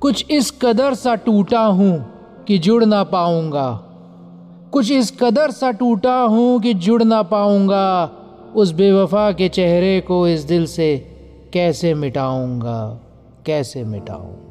कुछ इस कदर सा टूटा हूँ कि जुड़ ना पाऊँगा। कुछ इस कदर सा टूटा हूँ कि जुड़ ना पाऊँगा। उस बेवफा के चेहरे को इस दिल से कैसे मिटाऊँगा? कैसे मिटाऊँगा